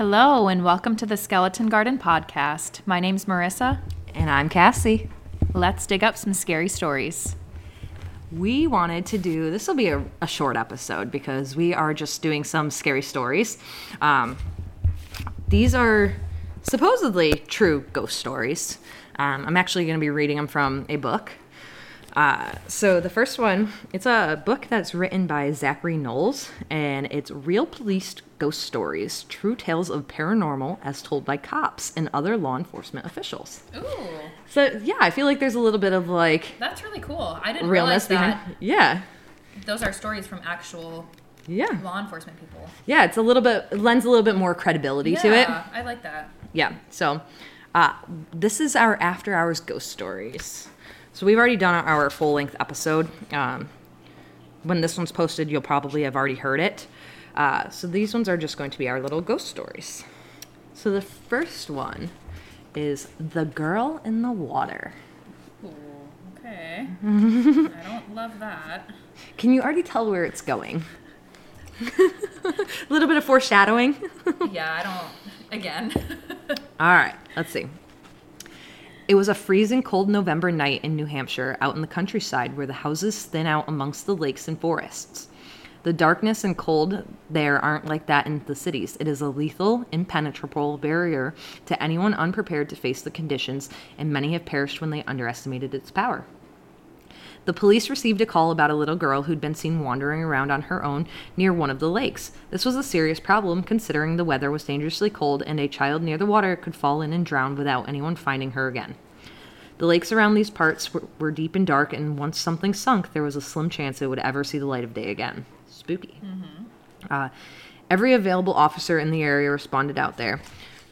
Hello, and welcome to the Skeleton Garden podcast. My name's Marisa. And I'm Cassi. Let's dig up some scary stories. We wanted to do this will be a, a short episode because we are just doing some scary stories. Um, these are supposedly true ghost stories. Um, I'm actually going to be reading them from a book. Uh, so the first one, it's a book that's written by Zachary Knowles, and it's Real Police Ghost Stories: True Tales of Paranormal as Told by Cops and Other Law Enforcement Officials. Ooh, So yeah, I feel like there's a little bit of like that's really cool. I didn't realness behind. Yeah, those are stories from actual yeah, law enforcement people. yeah. It's a little bit it lends a little bit more credibility to it. I like that. Yeah. So, uh, this is our after hours ghost stories. So we've already done our full length episode. Um, when this one's posted, you'll probably have already heard it. Uh, so these ones are just going to be our little ghost stories. So the first one is the girl in the water. Ooh, okay. I don't love that. Can you already tell where it's going? a little bit of foreshadowing. Yeah, I don't. Again. All right, let's see. It was a freezing cold November night in New Hampshire, out in the countryside where the houses thin out amongst the lakes and forests. The darkness and cold there aren't like that in the cities. It is a lethal, impenetrable barrier to anyone unprepared to face the conditions, and many have perished when they underestimated its power. The police received a call about a little girl who'd been seen wandering around on her own near one of the lakes. This was a serious problem considering the weather was dangerously cold and a child near the water could fall in and drown without anyone finding her again. The lakes around these parts were, were deep and dark, and once something sunk, there was a slim chance it would ever see the light of day again. Spooky. Uh, every available officer in the area responded out there.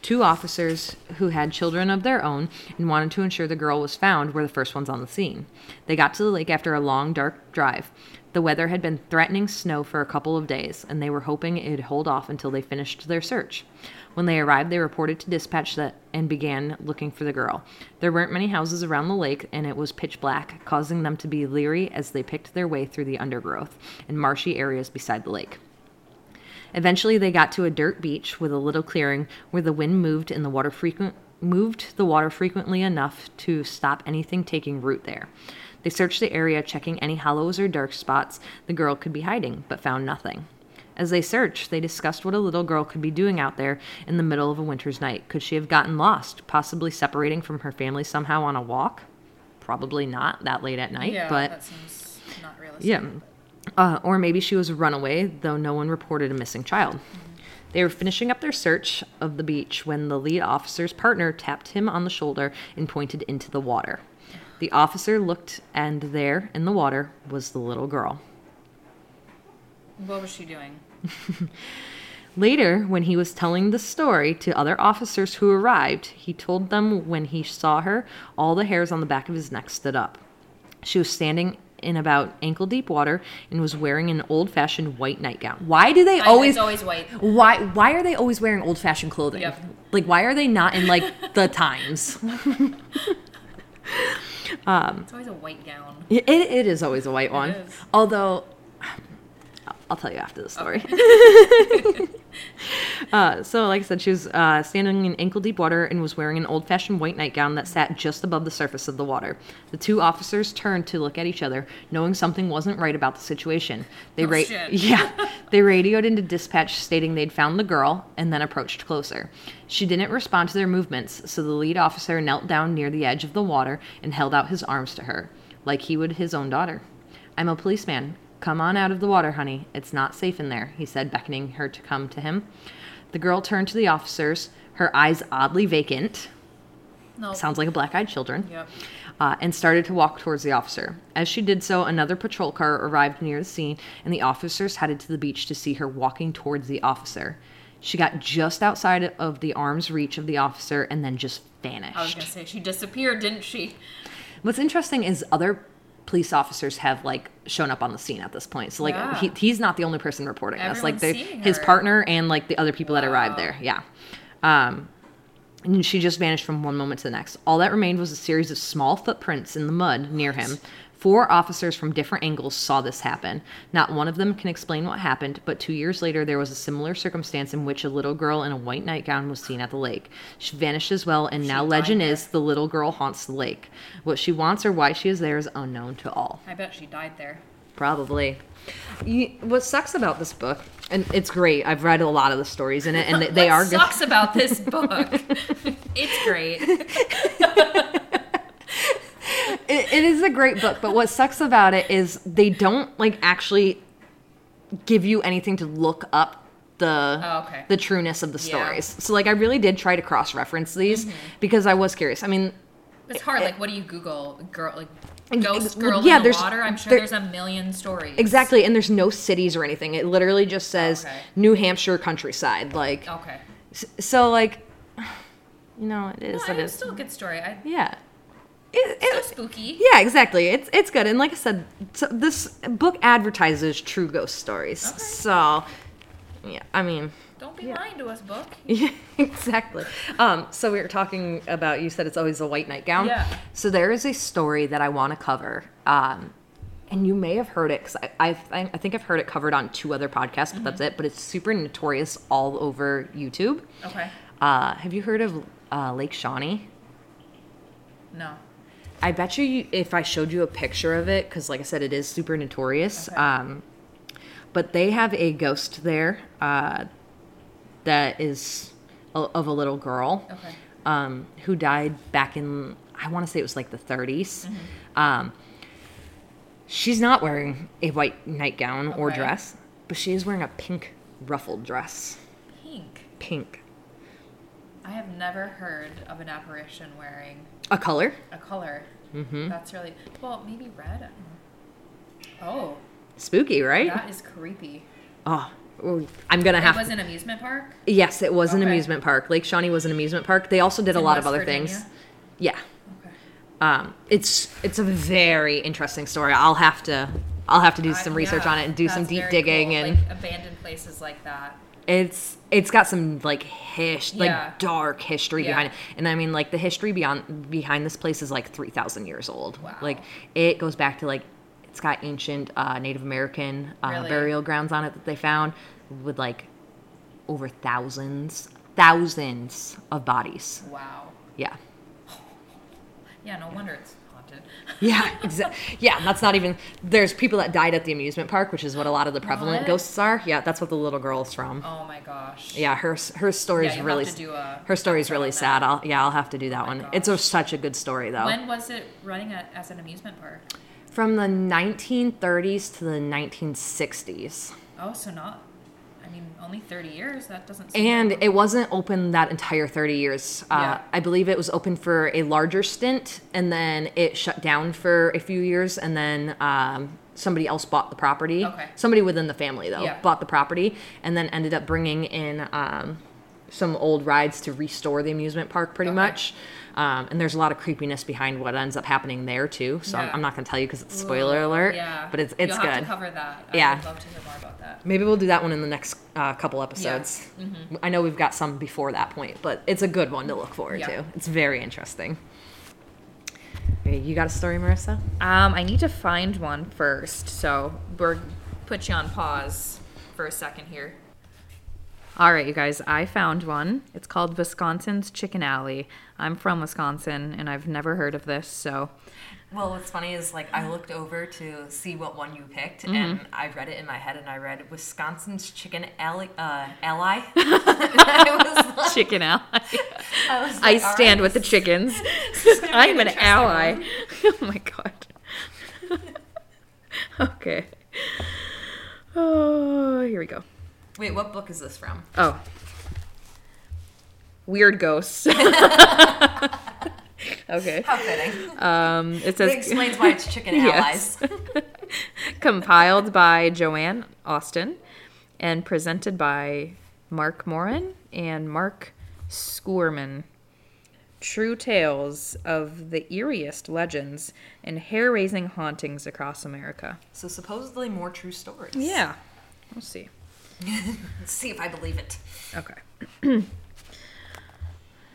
Two officers who had children of their own and wanted to ensure the girl was found were the first ones on the scene. They got to the lake after a long, dark drive. The weather had been threatening snow for a couple of days, and they were hoping it'd hold off until they finished their search. When they arrived, they reported to dispatch that and began looking for the girl. There weren't many houses around the lake, and it was pitch black, causing them to be leery as they picked their way through the undergrowth and marshy areas beside the lake. Eventually, they got to a dirt beach with a little clearing where the wind moved and the water frequent moved the water frequently enough to stop anything taking root there. They searched the area, checking any hollows or dark spots the girl could be hiding, but found nothing. As they searched, they discussed what a little girl could be doing out there in the middle of a winter's night. Could she have gotten lost, possibly separating from her family somehow on a walk? Probably not that late at night, Yeah, but that seems not realistic. yeah. Uh, or maybe she was a runaway, though no one reported a missing child. They were finishing up their search of the beach when the lead officer's partner tapped him on the shoulder and pointed into the water. The officer looked, and there, in the water, was the little girl. What was she doing? Later, when he was telling the story to other officers who arrived, he told them when he saw her, all the hairs on the back of his neck stood up. She was standing in about ankle deep water and was wearing an old fashioned white nightgown. Why do they always always white. why why are they always wearing old fashioned clothing? Yep. Like why are they not in like the times? Um, it's always a white gown. It, it is always a white one. Although I'll tell you after the story. uh, so, like I said, she was uh, standing in ankle deep water and was wearing an old fashioned white nightgown that sat just above the surface of the water. The two officers turned to look at each other, knowing something wasn't right about the situation. They Oh, ra- yeah, they radioed into dispatch stating they'd found the girl and then approached closer. She didn't respond to their movements, so the lead officer knelt down near the edge of the water and held out his arms to her, like he would his own daughter. I'm a policeman. Come on out of the water, honey. It's not safe in there, he said, beckoning her to come to him. The girl turned to the officers, her eyes oddly vacant. No. Sounds like a black eyed children. Yep. Uh, and started to walk towards the officer. As she did so, another patrol car arrived near the scene, and the officers headed to the beach to see her walking towards the officer. She got just outside of the arm's reach of the officer and then just vanished. I was gonna say she disappeared, didn't she? What's interesting is other police officers have like shown up on the scene at this point. So like Yeah. he, he's not the only person reporting this. Like his partner and like the other people that arrived there. Yeah. Um, and she just vanished from one moment to the next. All that remained was a series of small footprints in the mud near him, Four officers from different angles saw this happen. Not one of them can explain what happened, but two years later, there was a similar circumstance in which a little girl in a white nightgown was seen at the lake. She vanished as well, and now legend is the little girl haunts the lake. What she wants or why she is there is unknown to all. I bet she died there. Probably. You, what sucks about this book, and it's great. I've read a lot of the stories in it, and they, they are good. sucks about this book. it's great. It, it is a great book, but what sucks about it is they don't like actually give you anything to look up the Oh, okay. the trueness of the Yeah. Mm-hmm. stories. So like I really did try to cross reference these because I was curious. I mean, It's hard. Like, what do you Google? Girl, like ghost girl yeah, in the there's- water. I'm sure there- there's a million stories. exactly, and there's no cities or anything. It literally just says Okay. New Hampshire countryside. Like Okay. s- so, like you know, it is No, it it's is. still a good story. I, Yeah. It, it, spooky. Yeah, exactly. It's it's good, and like I said, so this book advertises true ghost stories. Okay. So, yeah, I mean, Don't be lying to us, book. yeah, exactly. Um, so we were talking about. You said it's always a white nightgown. Yeah. So there is a story that I want to cover. Um, and you may have heard it because I, I, think- I think I've heard it covered on two other podcasts, but that's it. But it's super notorious all over YouTube. Okay. Uh, have you heard of uh, Lake Shawnee? No. I bet you, you if I showed you a picture of it, because like I said, it is super notorious. Okay. Um, but they have a ghost there uh, that is a, of a little girl Okay. um, who died back in, I want to say it was like the 30s. Mm-hmm. Um, she's not wearing a white nightgown or dress, but she is wearing a pink ruffled dress. Pink. Pink. I have never heard of an apparition wearing A color? a color. Mm-hmm. That's really well. Maybe red. I. Oh, Spooky, right? that is creepy. Oh, I'm gonna have. It was an amusement park. Yes, it was an amusement park. Lake Shawnee was an amusement park. They also did a lot of other Virginia? things. Yeah. Okay. Um, it's it's a very interesting story. I'll have to I'll have to do I- some research yeah, on it and do some deep digging cool. and like, abandoned places like that. It's it's got some like hish like Yeah. dark history Yeah. behind it. And I mean like the history beyond behind this place is like 3000 years old. Wow. Like it goes back to like it's got ancient uh, Native American uh, Really? burial grounds on it that they found with like over thousands thousands of bodies. Wow. Yeah. Yeah. No wonder it's haunted. Yeah, exactly. Yeah, that's not even. There's people that died at the amusement park, which is what a lot of the prevalent What? ghosts are. Yeah, that's what the little girl's from. Oh my gosh. Yeah, her her story Yeah, really have to do a her story is episode really sad. I'll yeah, I'll have to do that Oh one. It's a, such a good story though. When was it running at, as an amusement park? From the 1930s to the 1960s, Oh, so not. I mean, only 30 years. That doesn't. Seem and it wasn't open that entire 30 years. Uh, Yeah. I believe it was open for a larger stint, and then it shut down for a few years, and then. Um, Somebody else bought the property. Okay. Somebody within the family, though, Yeah. bought the property, and then ended up bringing in um, some old rides to restore the amusement park, pretty Okay. much. Um, and there's a lot of creepiness behind what ends up happening there too. So I'm, Yeah. I'm not going to tell you because it's spoiler Ooh, alert. Yeah. But it's it's You'll good. Have to cover that. I Yeah. love to hear more about that. Maybe we'll do that one in the next uh, couple episodes. Mm-hmm. I know we've got some before that point, but it's a good one to look forward Yeah. to. It's very interesting. You got a story, Marisa? Um, I need to find one first, so we're put you on pause for a second here. All right, you guys, I found one. It's called Wisconsin's Chicken Alley. I'm from Wisconsin, and I've never heard of this, so Well, what's funny is like I looked over to see what one you picked, Mm-hmm. and I read it in my head, and I read Wisconsin's Chicken Ally. Uh, ally. I was like, Chicken Alley. I, was I like, all stand right, with the chickens. is gonna be I'm an an ally. one. oh my god. okay. Oh, here we go. Wait, what book is this from? Oh. Weird ghosts. okay. How fitting. Um, it says It explains why it's chicken allies. compiled by Joanne Austin and presented by Mark Moran and Mark Sceurman. True tales of the eeriest legends and hair raising hauntings across America. So supposedly more true stories. Yeah. We'll see. Let's see if I believe it. Okay.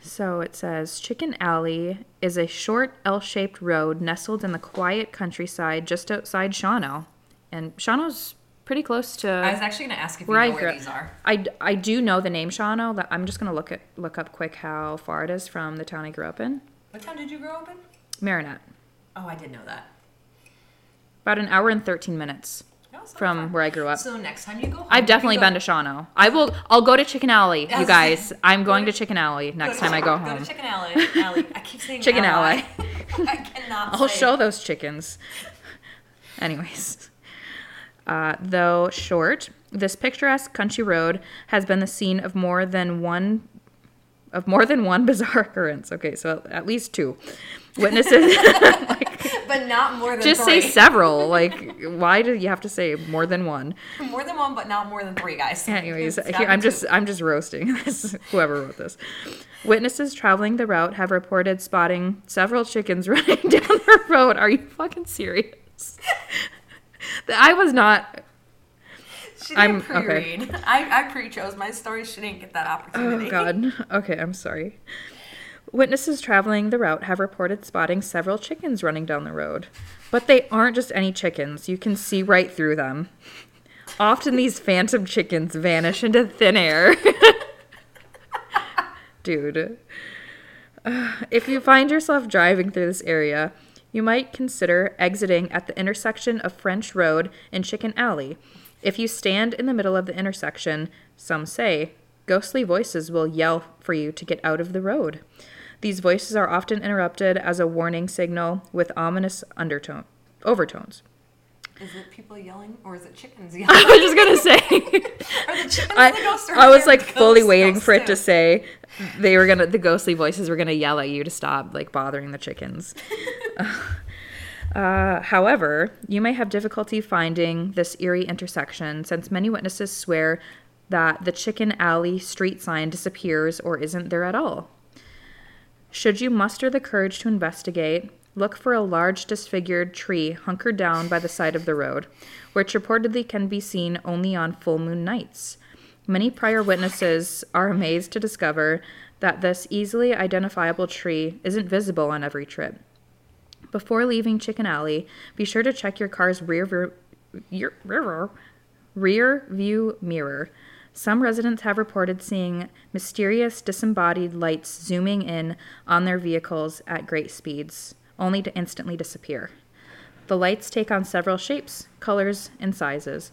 So it says Chicken Alley is a short L shaped road nestled in the quiet countryside just outside Shawano. And Shawano's pretty close to I was actually going to ask if you where know I where grew these are. I, I do know the name Shawano. I'm just gonna look at look up quick how far it is from the town I grew up in. What town did you grow up in? Marinette. Oh, I did know that. About an hour and 13 minutes No, it's not from where I grew up. So next time you go home, I've definitely been to Shawano. I will. I'll go to Chicken Alley, you guys. I'm going to Chicken Alley next time I go home. Go to Chicken Alley. Alley. I keep saying Chicken. Alley. I cannot. I'll say show those chickens. Anyways, uh, though short, this picturesque country road has been the scene of more than one of more than one bizarre occurrence. Okay, so at least two witnesses. but not more than just three. say several. Like, why do you have to say more than one? more than one, but not more than three, guys. Anyways, here, I'm just. I'm just roasting this whoever wrote this. Witnesses traveling the route have reported spotting several chickens running down the road. Are you fucking serious? I was not. She I'm- didn't pre-read. I, I pre-chose my story. She didn't get that oh, opportunity. Oh God. Okay, I'm sorry. Witnesses traveling the route have reported spotting several chickens running down the road, but they aren't just any chickens. You can see right through them. Often these phantom chickens vanish into thin air. Dude. Uh, if you find yourself driving through this area, you might consider exiting at the intersection of French Road and Chicken Alley. If you stand in the middle of the intersection, some say, ghostly voices will yell for you to get out of the road. These voices are often interrupted as a warning signal with ominous undertone overtones. Is it people yelling or is it chickens yelling? I was just gonna say Are the chickens I, I was like fully waiting for it too? to say they were gonna the ghostly voices were gonna yell at you to stop like bothering the chickens. Uh, however, you may have difficulty finding this eerie intersection since many witnesses swear that the Chicken Alley street sign disappears or isn't there at all. Should you muster the courage to investigate, look for a large disfigured tree hunkered down by the side of the road, which reportedly can be seen only on full moon nights. Many prior witnesses are amazed to discover that this easily identifiable tree isn't visible on every trip. Before leaving Chicken Alley, be sure to check your car's rear your, rear, rear view mirror. Some residents have reported seeing mysterious disembodied lights zooming in on their vehicles at great speeds, only to instantly disappear. The lights take on several shapes, colors, and sizes,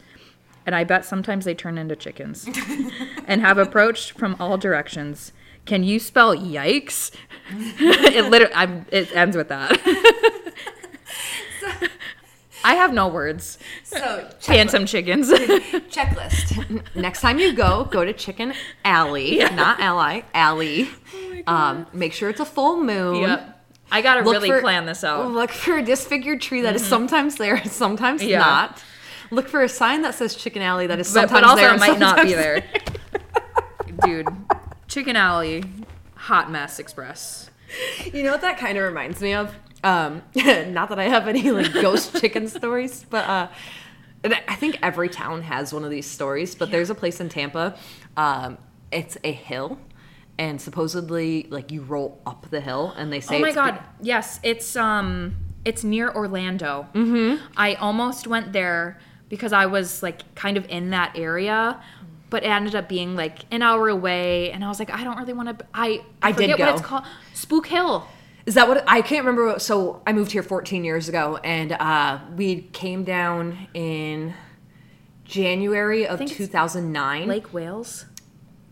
and I bet sometimes they turn into chickens, and have approached from all directions. Can you spell yikes? it literally, I'm, it ends with that. I have no words. So Phantom chickens. checklist. Next time you go, go to Chicken Alley, not Ally, Alley. um, make sure it's a full moon. yep. I gotta Look really for- plan this out. Look for a disfigured tree that is sometimes there, sometimes Yeah. not. Look for a sign that says Chicken Alley that is sometimes but also there and might not be there. Dude, Chicken Alley, hot mess express. You know what that kind of reminds me of? Um, not that I have any like ghost chicken stories, but uh, I think every town has one of these stories. But there's a place in Tampa. Um, it's a hill, and supposedly like you roll up the hill, and they say Oh my it's god, yes, it's um it's near Orlando. Mm-hmm. I almost went there because I was like kind of in that area, but it ended up being like an hour away, and I was like, I don't really want to. I I did forget what go. it's called. Spook Hill. Is that what I can't remember? What, so I moved here 14 years ago, and uh, we came down in January of 2009. Lake Wales.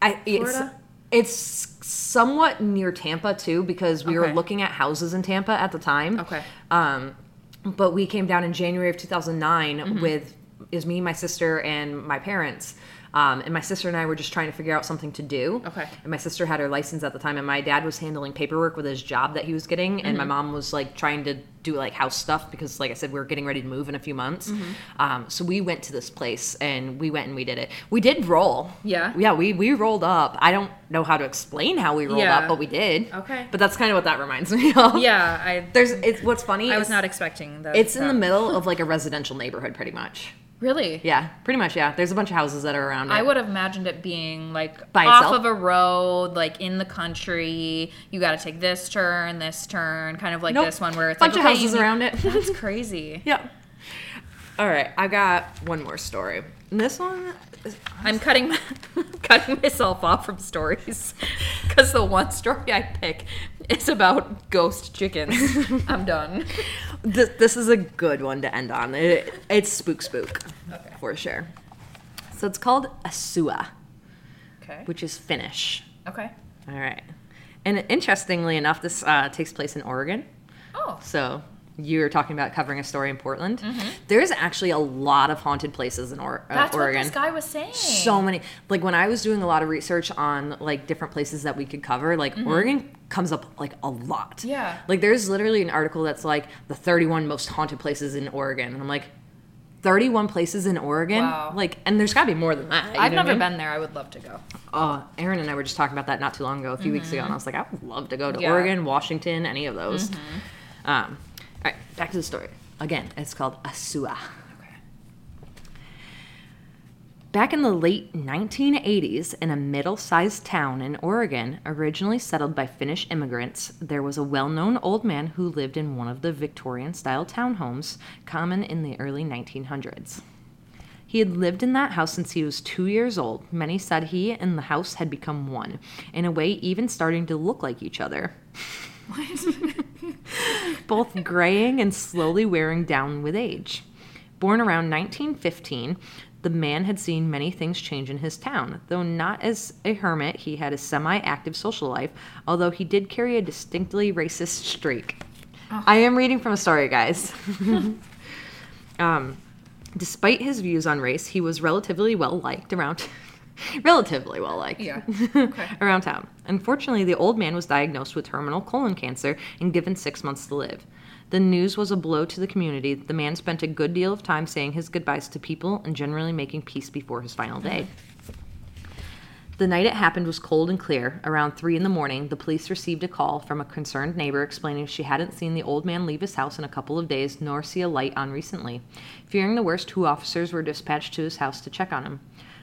I, it's, Florida? it's somewhat near Tampa too, because we were looking at houses in Tampa at the time. Okay. Um, but we came down in January of 2009 Mm-hmm. with is me, my sister, and my parents. Um, and my sister and I were just trying to figure out something to do. Okay. And my sister had her license at the time, and my dad was handling paperwork with his job that he was getting, and my Mm-hmm. mom was like trying to do like house stuff because, like I said, we were getting ready to move in a few months. Mm-hmm. Um, so we went to this place, and we went and we did it. We did roll. Yeah? Yeah, we we rolled up. I don't know how to explain how we rolled Yeah. up, but we did. Okay. But that's kind of what that reminds me of. Yeah, I There's it's what's funny. I was not expecting that. It's in the middle of like a residential neighborhood, pretty much. Really? Yeah, pretty much. Yeah, there's a bunch of houses that are around it. I would have imagined it being like By off itself? of a road, like in the country. You got to take this turn, this turn, kind of like Nope. this one where it's A Bunch like of okay, houses you- around it. That's crazy. yeah. All right, I got one more story. And this one, I'm cutting cutting myself off from stories because the one story I pick is about ghost chickens. I'm done. this, this is a good one to end on. It, it's spook spook Okay. for sure. So it's called Asua, Okay. which is Finnish. Okay. All right. And interestingly enough, this uh, takes place in Oregon. Oh. So you were talking about covering a story in Portland. Mm-hmm. There's actually a lot of haunted places in or- uh, That's Oregon. what this guy was saying. so many like when i was doing a lot of research on like different places that we could cover like oregon comes up like a lot Mm-hmm. Yeah. like there's literally an article that's like the 31 most haunted places in oregon and i'm like 31 places in oregon Wow. like and there's got to be more than that I've never I mean? been there. I would love to go. oh aaron and i were just talking about that not too long ago a few weeks ago and i was like i would love to go to Mm-hmm. Yeah. Mm-hmm. oregon washington any of those um all right back to the story again it's called asua Okay. Back in the late 1980s, in a middle sized town in Oregon, originally settled by Finnish immigrants, there was a well known old man who lived in one of the Victorian style townhomes common in the early 1900s. He had lived in that house since he was two years old. Many said he and the house had become one, in a way, even starting to look like each other. both graying and slowly wearing down with age. Born around 1915, the man had seen many things change in his town. Though not as a hermit, he had a semi active social life, although he did carry a distinctly racist streak. I am reading from a story, guys. um, despite his views on race, he was relatively well liked around. relatively well liked Yeah. Okay. around town. Unfortunately, the old man was diagnosed with terminal colon cancer and given six months to live. The news was a blow to the community. The man spent a good deal of time saying his goodbyes to people and generally making peace before his final day. The night it happened was cold and clear. Around 3 in the morning, the police received a call from a concerned neighbor explaining she hadn't seen the old man leave his house in a couple of days nor see a light on recently. Fearing the worst, two officers were dispatched to his house to check on him.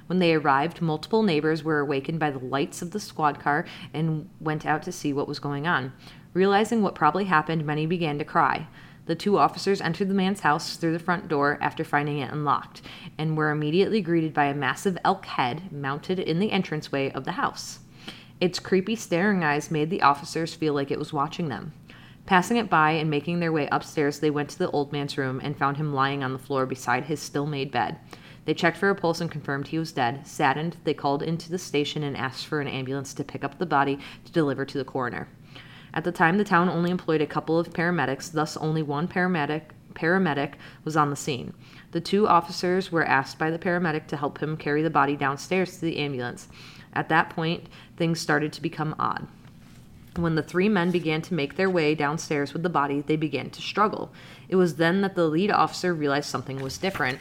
When they arrived, multiple neighbors were awakened by the lights of the squad car and went out to see what was going on. Realizing what probably happened, many began to cry. The two officers entered the man's house through the front door after finding it unlocked and were immediately greeted by a massive elk head mounted in the entranceway of the house. Its creepy, staring eyes made the officers feel like it was watching them. Passing it by and making their way upstairs, they went to the old man's room and found him lying on the floor beside his still made bed. They checked for a pulse and confirmed he was dead. Saddened, they called into the station and asked for an ambulance to pick up the body to deliver to the coroner. At the time, the town only employed a couple of paramedics, thus, only one paramedic, paramedic was on the scene. The two officers were asked by the paramedic to help him carry the body downstairs to the ambulance. At that point, things started to become odd. When the three men began to make their way downstairs with the body, they began to struggle. It was then that the lead officer realized something was different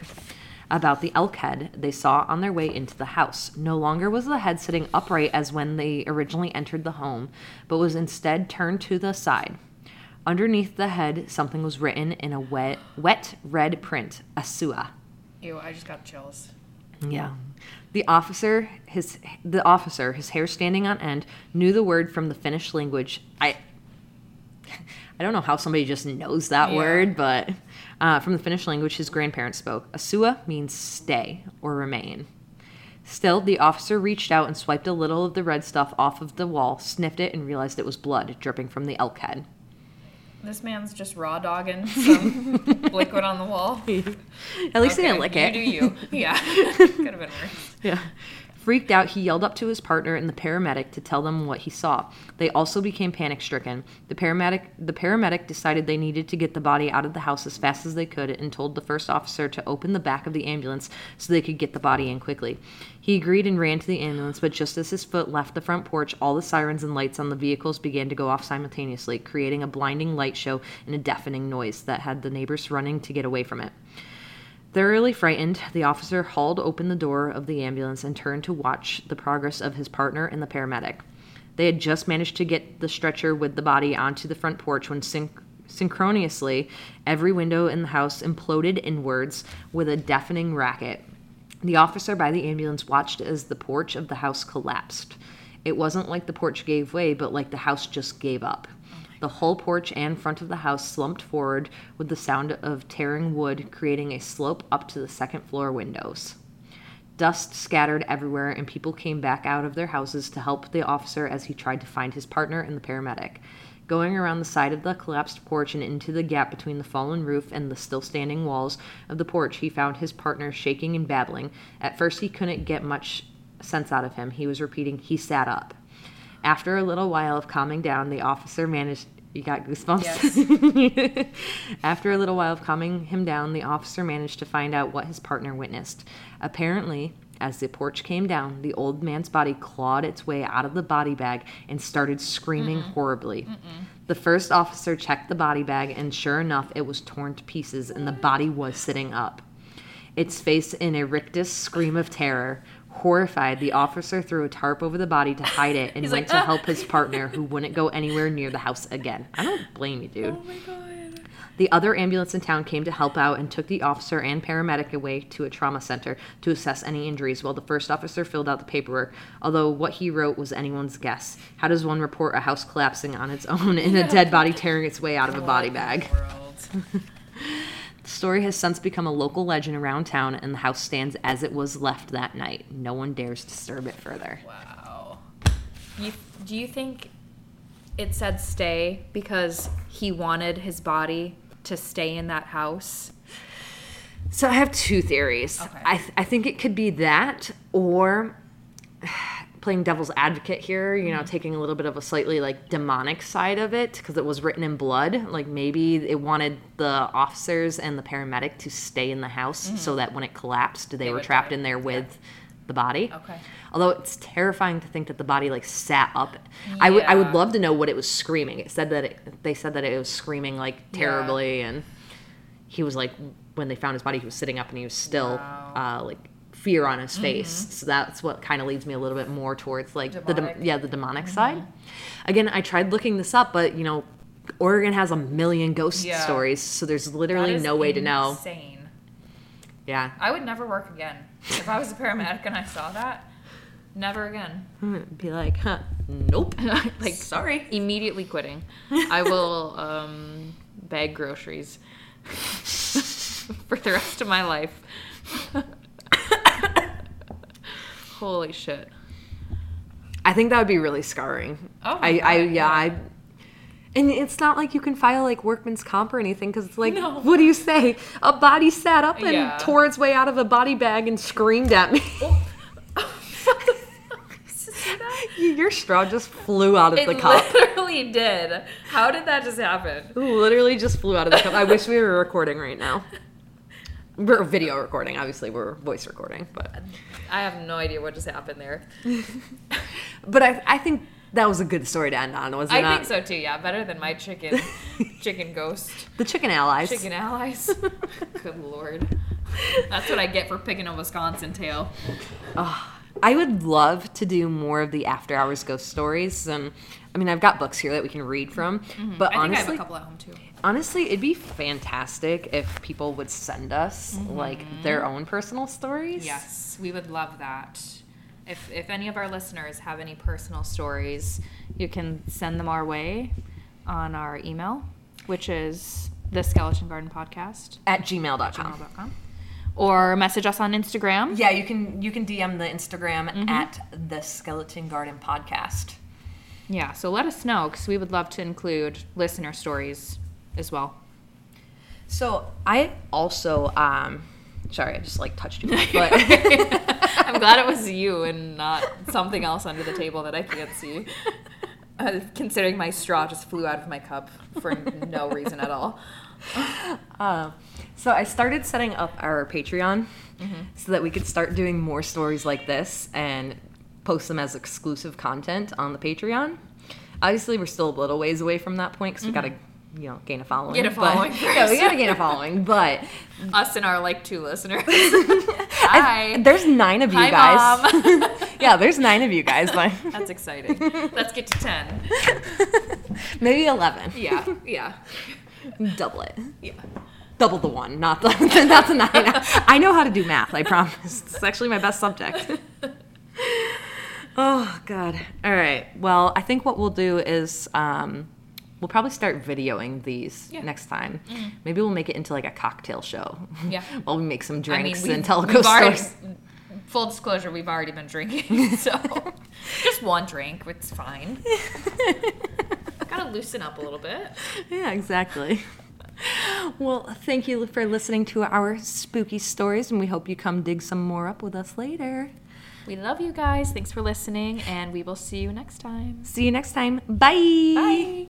about the elk head they saw on their way into the house. No longer was the head sitting upright as when they originally entered the home, but was instead turned to the side. Underneath the head, something was written in a wet, wet red print, Asua. Ew, I just got chills. Yeah. The officer, his the officer, his hair standing on end, knew the word from the Finnish language. I I don't know how somebody just knows that Yeah. word, but uh, from the Finnish language, his grandparents spoke. Asua means stay or remain. Still, the officer reached out and swiped a little of the red stuff off of the wall, sniffed it, and realized it was blood dripping from the elk head. This man's just raw dogging some liquid on the wall. At least he Okay, didn't lick you it. do you. Yeah. Could have been worse. Yeah. Freaked out, he yelled up to his partner and the paramedic to tell them what he saw. They also became panic stricken. The paramedic the paramedic decided they needed to get the body out of the house as fast as they could and told the first officer to open the back of the ambulance so they could get the body in quickly. He agreed and ran to the ambulance, but just as his foot left the front porch, all the sirens and lights on the vehicles began to go off simultaneously, creating a blinding light show and a deafening noise that had the neighbors running to get away from it. Thoroughly frightened, the officer hauled open the door of the ambulance and turned to watch the progress of his partner and the paramedic. They had just managed to get the stretcher with the body onto the front porch when synch- Synchronously, every window in the house imploded inwards with a deafening racket. The officer by the ambulance watched as the porch of the house collapsed. It wasn't like the porch gave way, but like the house just gave up. The whole porch and front of the house slumped forward with the sound of tearing wood, creating a slope up to the second floor windows. Dust scattered everywhere, and people came back out of their houses to help the officer as he tried to find his partner and the paramedic. Going around the side of the collapsed porch and into the gap between the fallen roof and the still standing walls of the porch, he found his partner shaking and babbling. At first, he couldn't get much sense out of him. He was repeating, He sat up. After a little while of calming down, the officer managed. You got goosebumps? After a little while of calming him down, the officer managed to find out what his partner witnessed. Apparently, as the porch came down, the old man's body clawed its way out of the body bag and started screaming horribly. The first officer checked the body bag, and sure enough, it was torn to pieces, and the body was sitting up. Its face in a rictus scream of terror. Horrified, the officer threw a tarp over the body to hide it and He's went like, to ah. help his partner, who wouldn't go anywhere near the house again. I don't blame you, dude. Oh my god. The other ambulance in town came to help out and took the officer and paramedic away to a trauma center to assess any injuries while the first officer filled out the paperwork, although what he wrote was anyone's guess. How does one report a house collapsing on its own and a dead body tearing its way out of a body bag? The story has since become a local legend around town, and the house stands as it was left that night. No one dares disturb it further. Wow. You, do you think it said stay because he wanted his body to stay in that house? So I have two theories. Okay. I, th- I think it could be that, or playing devil's advocate here, you know, taking a little bit of a slightly like demonic side of it because it was written in blood. Like maybe it wanted the officers and the paramedic to stay in the house so that when it collapsed, they, were trapped die. in there Yeah. with the body. Okay. Although it's terrifying to think that the body like sat up. I would I would love to know what it was screaming. It said that it, they said that it was screaming like terribly and he was like when they found his body he was sitting up and he was still Wow. uh, like fear on his face so that's what kind of leads me a little bit more towards like the Demonic. yeah the demonic side again i tried looking this up but you know oregon has a million ghost Yeah. stories so there's literally no way to know Insane. yeah I would never work again. If I was a paramedic and I saw that, never again. be like huh nope like sorry Immediately quitting. I will um, bag groceries for the rest of my life. Holy shit. i think that would be really scarring Oh I, I yeah, I and it's not like you can file like workman's comp or anything because it's like, No. what do you say? A body sat up and Yeah. tore its way out of a body bag and screamed at me. Oh. See? Your straw just flew out of It the cup. It literally did. How did that just happen? Literally just flew out of the cup. I wish we were recording right now. We're video recording, obviously we're voice recording, but I have no idea what just happened there. but I, I think that was a good story to end on, was it I not? think so too. Yeah, better than my chicken, chicken ghost, The chicken allies. chicken allies. Good lord, that's what I get for picking a Wisconsin tail. I would love to do more of the after hours ghost stories, and I mean I've got books here that we can read from, but I think I have honestly, a couple at home too. honestly, it'd be fantastic if people would send us like their own personal stories. Yes, we would love that. If if any of our listeners have any personal stories, you can send them our way on our email, which is the Skeleton Garden Podcast At gmail.com. gmail.com. or message us on Instagram. Yeah, you can you can DM the Instagram Mm-hmm. at the Skeleton Garden Podcast. Yeah, so let us know because we would love to include listener stories as well. So I also um sorry, I just like touched you, but I'm glad it was you and not something else under the table that I can't see. Uh, considering my straw just flew out of my cup for no reason at all. uh, so I started setting up our Patreon so that we could start doing more stories like this and post them as exclusive content on the Patreon. Obviously, we're still a little ways away from that point because we gotta, mm-hmm. you know, gain a following. Get a but- following yeah, we gotta gain a following. But Us and our like two listeners. I- Hi. there's nine of you Hi, guys. Mom. yeah, there's nine of you guys, but That's exciting. Let's get to 10. maybe eleven. Yeah, yeah. Double it. Yeah. Double the one, not the not the nine. I know how to do math. I promise. It's actually my best subject. Oh God. All right. Well, I think what we'll do is um, we'll probably start videoing these Yeah. next time. Maybe we'll make it into like a cocktail show. Yeah. While we make some drinks we've- and tell ghost stories. Full disclosure, we've already been drinking, so just one drink, it's fine. Gotta loosen up a little bit. Yeah, exactly. Well, thank you for listening to our spooky stories, and we hope you come dig some more up with us later. We love you guys. Thanks for listening, and we will see you next time. See you next time. Bye. Bye.